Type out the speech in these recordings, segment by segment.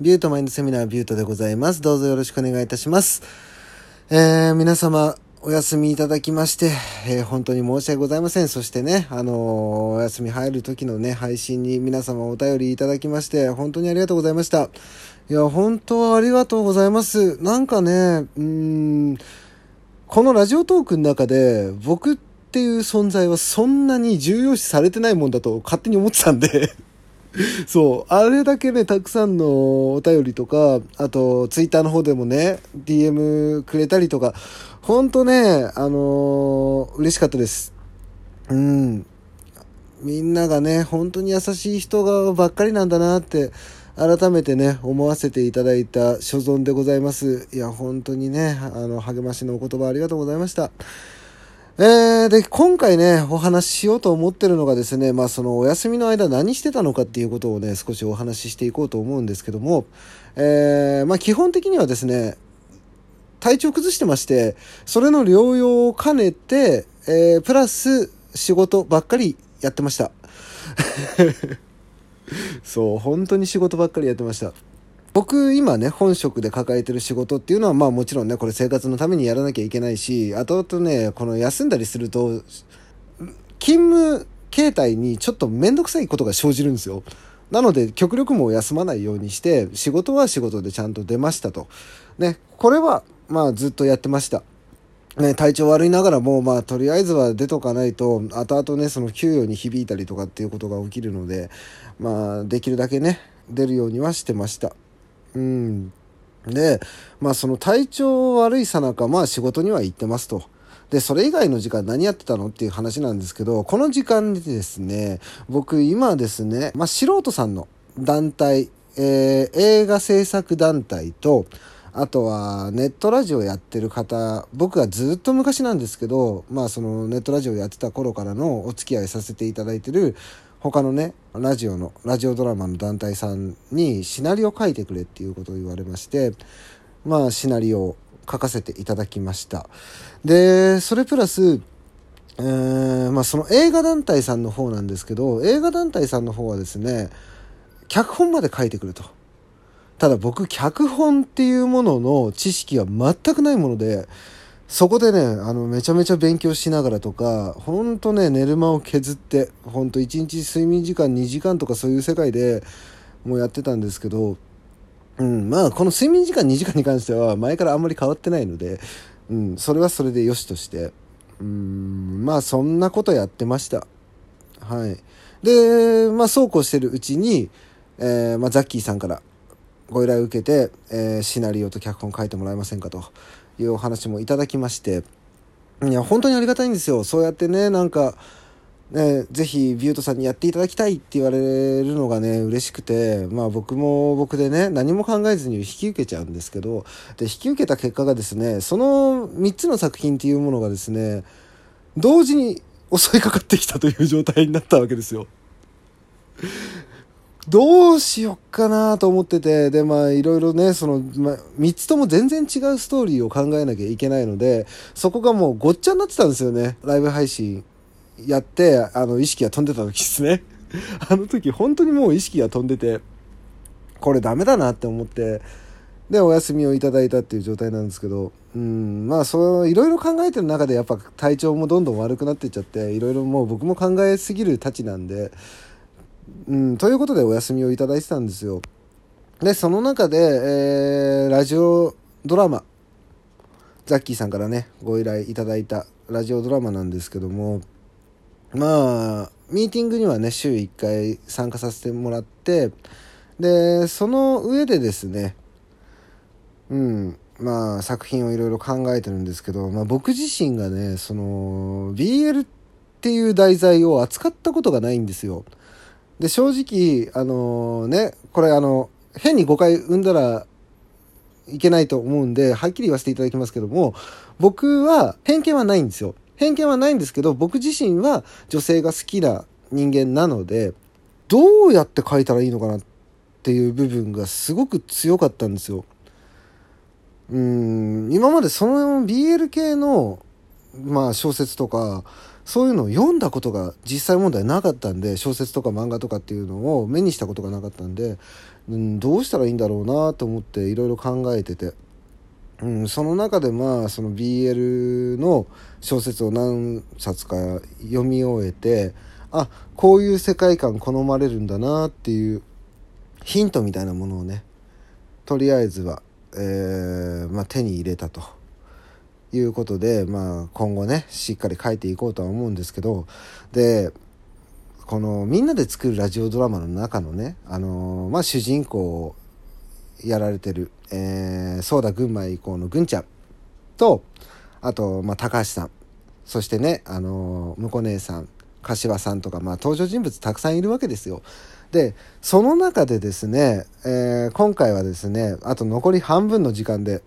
ビュートマインドセミナービュートでございます。どうぞよろしくお願いいたします。えー、皆様、お休みいただきまして、えー、本当に申し訳ございません。そしてね、あのー、お休み入る時のね、配信に皆様お便りいただきまして、本当にありがとうございました。いや、本当はありがとうございます。なんかね、うーん、このラジオトークの中で、僕っていう存在はそんなに重要視されてないもんだと勝手に思ってたんで そう、あれだけね、たくさんのお便りとか、あと、ツイッターの方でもね、DM くれたりとか、ほんとね、あのー、嬉しかったです。うん。みんながね、本当に優しい人がばっかりなんだなって、改めてね、思わせていただいた所存でございます。いや、本当にね、あの、励ましのお言葉ありがとうございました。えー、で、今回ね、お話ししようと思ってるのがですね、まあそのお休みの間何してたのかっていうことをね、少しお話ししていこうと思うんですけども、えー、まあ基本的にはですね、体調崩してまして、それの療養を兼ねて、えー、プラス仕事ばっかりやってました。そう、本当に仕事ばっかりやってました。僕今ね本職で抱えてる仕事っていうのはまあもちろんねこれ生活のためにやらなきゃいけないし後々ねこの休んだりすると勤務形態にちょっと面倒くさいことが生じるんですよ。なので極力も休まないようにして仕事は仕事でちゃんと出ましたと。ねこれはまあずっとやってました。ね、体調悪いながらも、まあ、とりあえずは出とかないと、後々ね、その給与に響いたりとかっていうことが起きるので、まあ、できるだけね、出るようにはしてました。うん。で、まあその体調悪いさなか、まあ仕事には行ってますと。で、それ以外の時間何やってたのっていう話なんですけど、この時間でですね、僕今ですね、まあ素人さんの団体、えー、映画制作団体と、あとはネットラジオやってる方、僕がずっと昔なんですけど、まあそのネットラジオやってた頃からのお付き合いさせていただいてる他のねラジオのラジオドラマの団体さんにシナリオ書いてくれっていうことを言われましてまあシナリオを書かせていただきました。でそれプラスえー、まあその映画団体さんの方なんですけど映画団体さんの方はですね脚本まで書いてくると。ただ僕脚本っていうものの知識は全くないものでそこでね、あの、めちゃめちゃ勉強しながらとか、ほんとね、寝る間を削って、ほんと1日睡眠時間2時間とかそういう世界でもうやってたんですけど、うん、まあ、この睡眠時間2時間に関しては前からあんまり変わってないので、うん、それはそれでよしとして、うん、まあ、そんなことやってました。はい。で、まあ、そうこうしてるうちに、えー、まあ、ザッキーさんからご依頼を受けて、えー、シナリオと脚本書いてもらえませんかと。いうお話もいただきまして、いや、本当にありがたいんですよ。そうやってね、なんか、ね、ぜひビュートさんにやっていただきたいって言われるのがね、嬉しくて、まあ僕も僕でね、何も考えずに引き受けちゃうんですけど、で、引き受けた結果がですね、その3つの作品っていうものがですね、同時に襲いかかってきたという状態になったわけですよ。どうしよっかなと思ってて、で、まあ、いろいろね、その、まあ、3つとも全然違うストーリーを考えなきゃいけないので、そこがもうごっちゃになってたんですよね。ライブ配信やって、あの、意識が飛んでた時ですね。あの時、本当にもう意識が飛んでて、これダメだなって思って、で、お休みをいただいたっていう状態なんですけど、うん、まあ、そう、いろいろ考えてる中で、やっぱ体調もどんどん悪くなっていっちゃって、いろいろもう僕も考えすぎるたちなんで、うん、ということでお休みをいただいてたんですよ。で、その中で、えー、ラジオドラマ、ザッキーさんからね、ご依頼いただいたラジオドラマなんですけども、まあ、ミーティングにはね、週1回参加させてもらって、で、その上でですね、うん、まあ、作品をいろいろ考えてるんですけど、まあ、僕自身がね、その、BL っていう題材を扱ったことがないんですよ。で、正直、あの、ね、これあの、変に誤解生んだらいけないと思うんで、はっきり言わせていただきますけども、僕は偏見はないんですよ。偏見はないんですけど、僕自身は女性が好きな人間なので、どうやって書いたらいいのかなっていう部分がすごく強かったんですよ。うん、今までその BL 系の、まあ小説とか、そういうのを読んだことが実際問題なかったんで小説とか漫画とかっていうのを目にしたことがなかったんで、うん、どうしたらいいんだろうなと思っていろいろ考えてて。うん、その中でまあその BL の小説を何冊か読み終えてあこういう世界観好まれるんだなっていうヒントみたいなものをねとりあえずは、えーまあ、手に入れたということで、まあ、今後ねしっかり書いていこうとは思うんですけどでこのみんなで作るラジオドラマの中のね、あのー、まあ、主人公をやられてる、えー、ソーダ群馬以降のぐんちゃんとあと、まあ、高橋さんそしてね、あのー、婿姉さん柏さんとか、まあ、登場人物たくさんいるわけですよ。でその中でですね、えー、今回はですねあと残り半分の時間で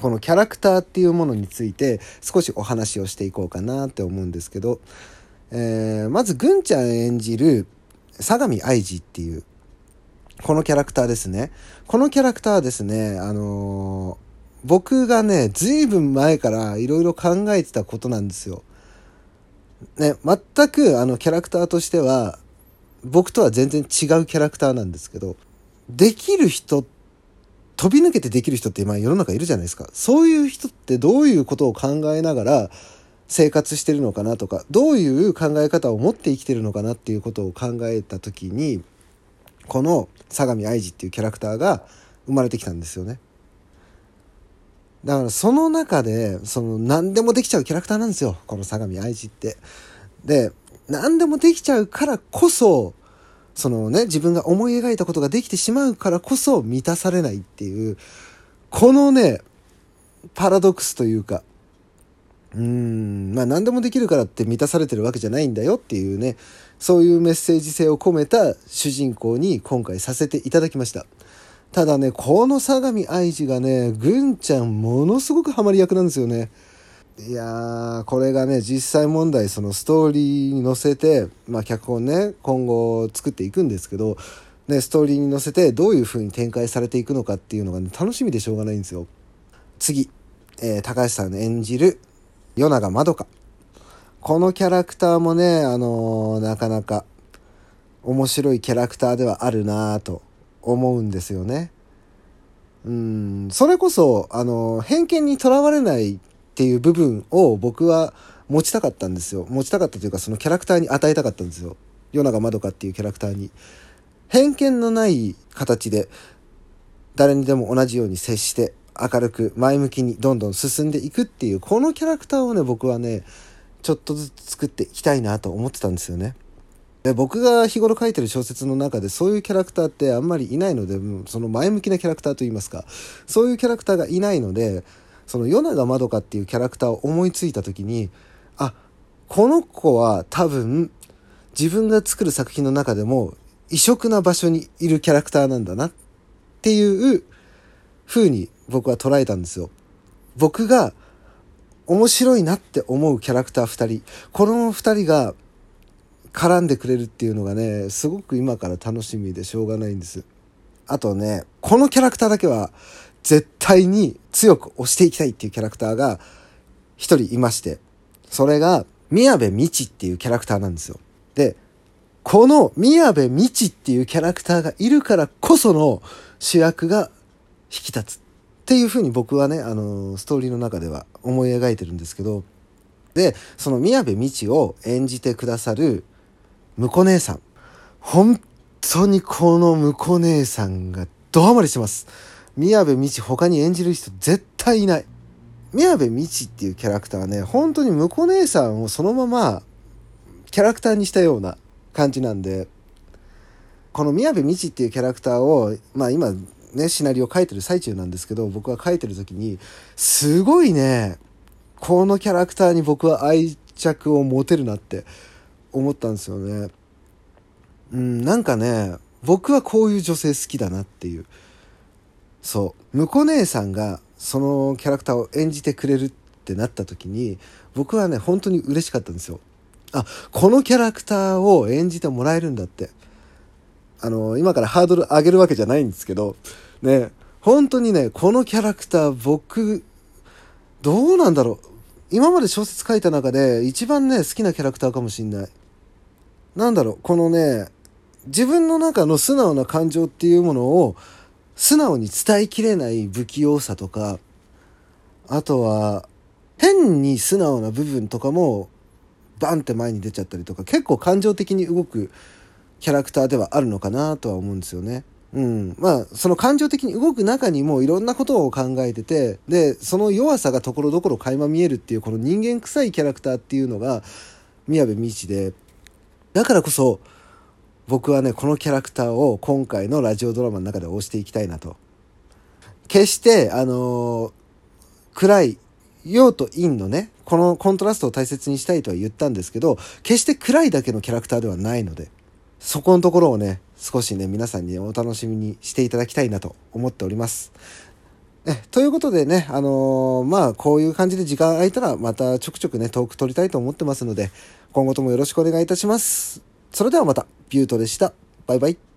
このキャラクターっていうものについて少しお話をしていこうかなって思うんですけど、えー、まずぐんちゃん演じる相模愛知っていうこのキャラクターですねこのキャラクターはですねあのー、僕がね随分前からいろいろ考えてたことなんですよ。ね、全くあのキャラクターとしては僕とは全然違うキャラクターなんですけど、できる人、飛び抜けてできる人って今世の中いるじゃないですか。そういう人ってどういうことを考えながら生活してるのかなとか、どういう考え方を持って生きてるのかなっていうことを考えた時に、この相模愛知っていうキャラクターが生まれてきたんですよね。だからその中で、その何でもできちゃうキャラクターなんですよ。この相模愛知って。で、何でもできちゃうからこそ、そのね、自分が思い描いたことができてしまうからこそ満たされないっていう、このね、パラドックスというか、うん、まあ何でもできるからって満たされてるわけじゃないんだよっていうね、そういうメッセージ性を込めた主人公に今回させていただきました。ただね、この相模愛知がね、ぐんちゃんものすごくハマり役なんですよね。いやー、これがね、実際問題、そのストーリーに載せて、まあ脚本ね、今後作っていくんですけど、ね、ストーリーに載せてどういう風に展開されていくのかっていうのがね、楽しみでしょうがないんですよ。次、えー、高橋さん演じる、与永まどか。このキャラクターもね、あのー、なかなか面白いキャラクターではあるなぁと思うんですよね。うん、それこそ、あのー、偏見にとらわれないっていう部分を僕は持ちたかったんですよ。持ちたかったというか、そのキャラクターに与えたかったんですよ。与永まどかっていうキャラクターに。偏見のない形で、誰にでも同じように接して、明るく前向きにどんどん進んでいくっていう、このキャラクターをね、僕はね、ちょっとずつ作っていきたいなと思ってたんですよね。で僕が日頃書いてる小説の中でそういうキャラクターってあんまりいないので、その前向きなキャラクターといいますか、そういうキャラクターがいないので、その米田まどかっていうキャラクターを思いついた時にあこの子は多分自分が作る作品の中でも異色な場所にいるキャラクターなんだなっていう風に僕は捉えたんですよ。僕が面白いなって思うキャラクター2人この2人が絡んでくれるっていうのがねすごく今から楽しみでしょうがないんです。あとねこのキャラクターだけは絶対に強く押していきたいっていうキャラクターが一人いまして、それが宮部みちっていうキャラクターなんですよ。で、この宮部みちっていうキャラクターがいるからこその主役が引き立つっていうふうに僕はね、あの、ストーリーの中では思い描いてるんですけど、で、その宮部みちを演じてくださる婿姉さん。本当にこの婿姉さんがドハマりしてます。宮部みち他に演じる人絶対いない。宮部みちっていうキャラクターはね、本当に婿姉さんをそのままキャラクターにしたような感じなんで、この宮部みちっていうキャラクターを、まあ今ね、シナリオ書いてる最中なんですけど、僕が書いてる時に、すごいね、このキャラクターに僕は愛着を持てるなって思ったんですよね。うん、なんかね、僕はこういう女性好きだなっていう。そう。婿姉さんがそのキャラクターを演じてくれるってなった時に僕はね本当に嬉しかったんですよ。あこのキャラクターを演じてもらえるんだって。あの今からハードル上げるわけじゃないんですけどね。本当にねこのキャラクター僕どうなんだろう。今まで小説書いた中で一番ね、好きなキャラクターかもしんない。なんだろう、このね、自分の中の素直な感情っていうものを素直に伝えきれない不器用さとか、あとは、変に素直な部分とかもバンって前に出ちゃったりとか、結構感情的に動くキャラクターではあるのかなとは思うんですよね。うん。まあ、その感情的に動く中にもいろんなことを考えてて、で、その弱さがところどころ垣間見えるっていう、この人間臭いキャラクターっていうのが、宮部みちで、だからこそ、僕はね、このキャラクターを今回のラジオドラマの中で推していきたいなと。決して、あのー、暗い、陽と陰のね、このコントラストを大切にしたいとは言ったんですけど、決して暗いだけのキャラクターではないので、そこのところをね、少しね、皆さんにお楽しみにしていただきたいなと思っております。えということでね、あのー、まあ、こういう感じで時間空いたら、またちょくちょくね、トーク撮りたいと思ってますので、今後ともよろしくお願いいたします。それではまた、ビュートでした。バイバイ。